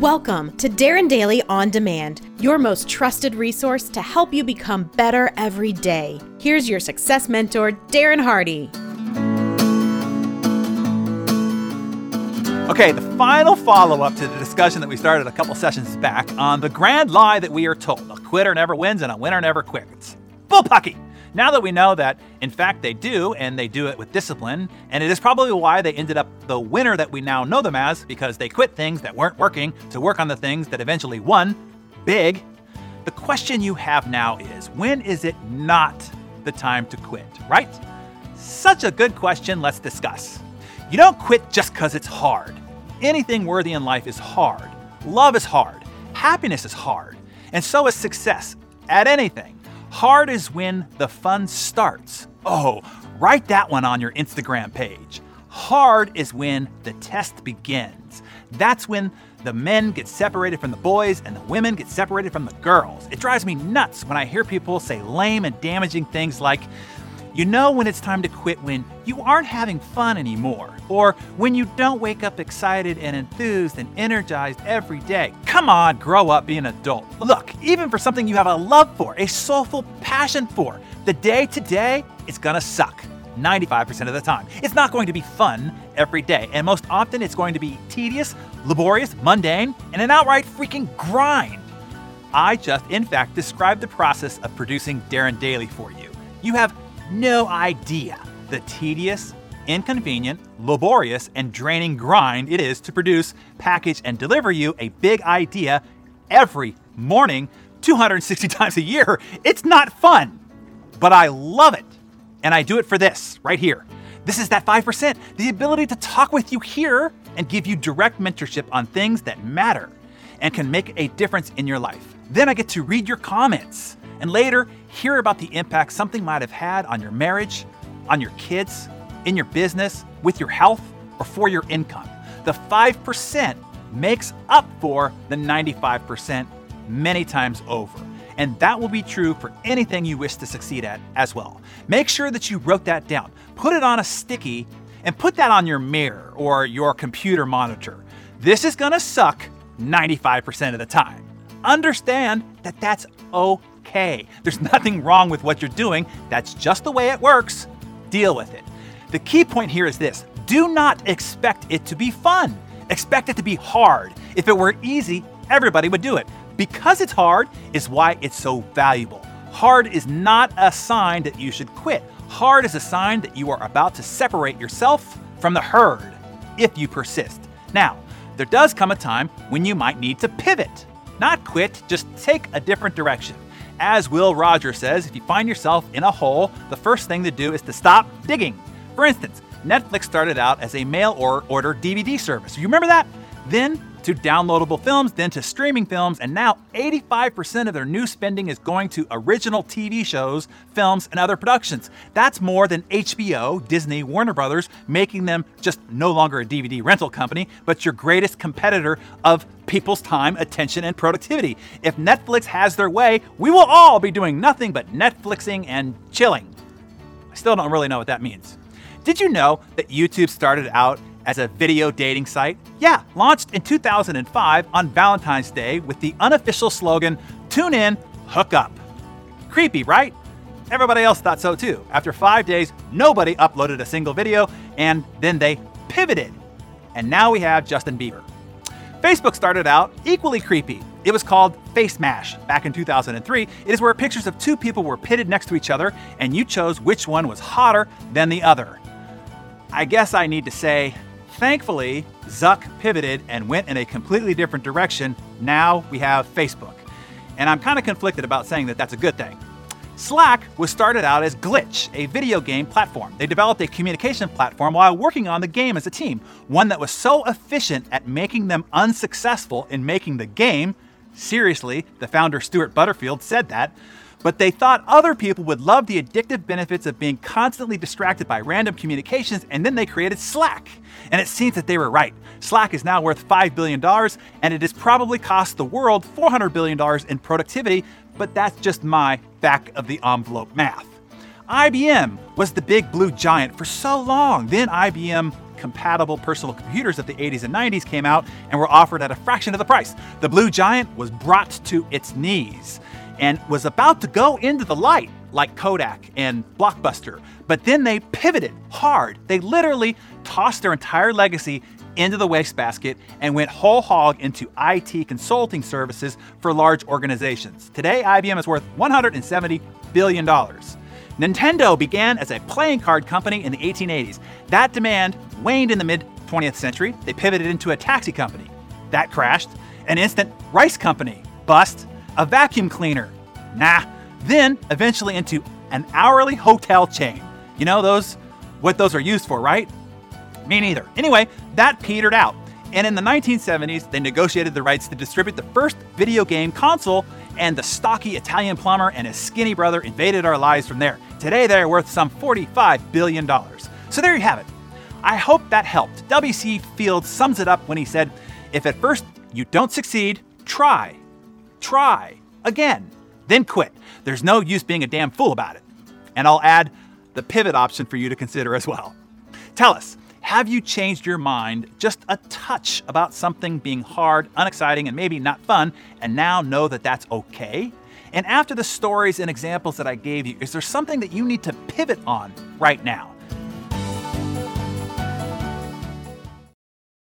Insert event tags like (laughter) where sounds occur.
Welcome to Darren Daily On Demand, your most trusted resource to help you become better every day. Here's your success mentor, Darren Hardy. Okay, the final follow up to the discussion that we started a couple sessions back on the grand lie that we are told a quitter never wins and a winner never quits. Bullpucky! Now that we know that, in fact, they do, and they do it with discipline, and it is probably why they ended up the winner that we now know them as, because they quit things that weren't working to work on the things that eventually won big. The question you have now is when is it not the time to quit, right? Such a good question, let's discuss. You don't quit just because it's hard. Anything worthy in life is hard. Love is hard. Happiness is hard. And so is success at anything. Hard is when the fun starts. Oh, write that one on your Instagram page. Hard is when the test begins. That's when the men get separated from the boys and the women get separated from the girls. It drives me nuts when I hear people say lame and damaging things like, you know when it's time to quit when you aren't having fun anymore, or when you don't wake up excited and enthused and energized every day. Come on, grow up, be an adult. Look, even for something you have a love for, a soulful passion for, the day to day is gonna suck. 95% of the time. It's not going to be fun every day, and most often it's going to be tedious, laborious, mundane, and an outright freaking grind. I just, in fact, described the process of producing Darren Daily for you. You have no idea the tedious, inconvenient, laborious, and draining grind it is to produce, package, and deliver you a big idea every morning, 260 (laughs) times a year. It's not fun, but I love it. And I do it for this right here. This is that 5%, the ability to talk with you here and give you direct mentorship on things that matter and can make a difference in your life. Then I get to read your comments and later hear about the impact something might have had on your marriage, on your kids, in your business, with your health, or for your income. The 5% makes up for the 95% many times over. And that will be true for anything you wish to succeed at as well. Make sure that you wrote that down. Put it on a sticky and put that on your mirror or your computer monitor. This is gonna suck 95% of the time. Understand that that's okay okay. There's (laughs) nothing wrong with what you're doing, that's just the way it works. Deal with it. The key point here is this do not expect it to be fun. Expect it to be hard. If it were easy, everybody would do it. Because it's hard is why it's so valuable. Hard is not a sign that you should quit. Hard is a sign that you are about to separate yourself from the herd if you persist. Now, there does come a time when you might need to pivot. Not quit, just take a different direction. As Will Rogers says, if you find yourself in a hole, the first thing to do is to stop digging. For instance, Netflix started out as a mail or order DVD service. You remember that? Then to downloadable films, then to streaming films, and now 85% of their new spending is going to original TV shows, films, and other productions. That's more than HBO, Disney, Warner Brothers, making them just no longer a DVD rental company, but your greatest competitor of people's time, attention, and productivity. If Netflix has their way, we will all be doing nothing but Netflixing and chilling. I still don't really know what that means. Did you know that YouTube started out as a video dating site? Yeah, launched in 2005 on Valentine's Day with the unofficial slogan Tune in, hook up. Creepy, right? Everybody else thought so too. After five days, nobody uploaded a single video, and then they pivoted. And now we have Justin Bieber. Facebook started out equally creepy. It was called Face Mash back in 2003. It is where pictures of two people were pitted next to each other, and you chose which one was hotter than the other. I guess I need to say Thankfully, Zuck pivoted and went in a completely different direction. Now we have Facebook. And I'm kind of conflicted about saying that that's a good thing. Slack was started out as Glitch, a video game platform. They developed a communication platform while working on the game as a team, one that was so efficient at making them unsuccessful in making the game. Seriously, the founder Stewart Butterfield said that but they thought other people would love the addictive benefits of being constantly distracted by random communications, and then they created Slack. And it seems that they were right. Slack is now worth $5 billion, and it has probably cost the world $400 billion in productivity, but that's just my back of the envelope math. IBM was the big blue giant for so long. Then IBM compatible personal computers of the 80s and 90s came out and were offered at a fraction of the price. The Blue Giant was brought to its knees and was about to go into the light like Kodak and Blockbuster. But then they pivoted hard. They literally tossed their entire legacy into the wastebasket and went whole hog into IT consulting services for large organizations. Today, IBM is worth $170 billion. Nintendo began as a playing card company in the 1880s. That demand waned in the mid 20th century. They pivoted into a taxi company. That crashed. An instant rice company. Bust. A vacuum cleaner. Nah. Then eventually into an hourly hotel chain. You know those what those are used for, right? Me neither. Anyway, that petered out. And in the 1970s, they negotiated the rights to distribute the first video game console, and the stocky Italian plumber and his skinny brother invaded our lives from there. Today, they're worth some $45 billion. So there you have it. I hope that helped. W.C. Fields sums it up when he said, If at first you don't succeed, try. Try again, then quit. There's no use being a damn fool about it. And I'll add the pivot option for you to consider as well. Tell us, have you changed your mind just a touch about something being hard, unexciting, and maybe not fun, and now know that that's okay? And after the stories and examples that I gave you, is there something that you need to pivot on right now?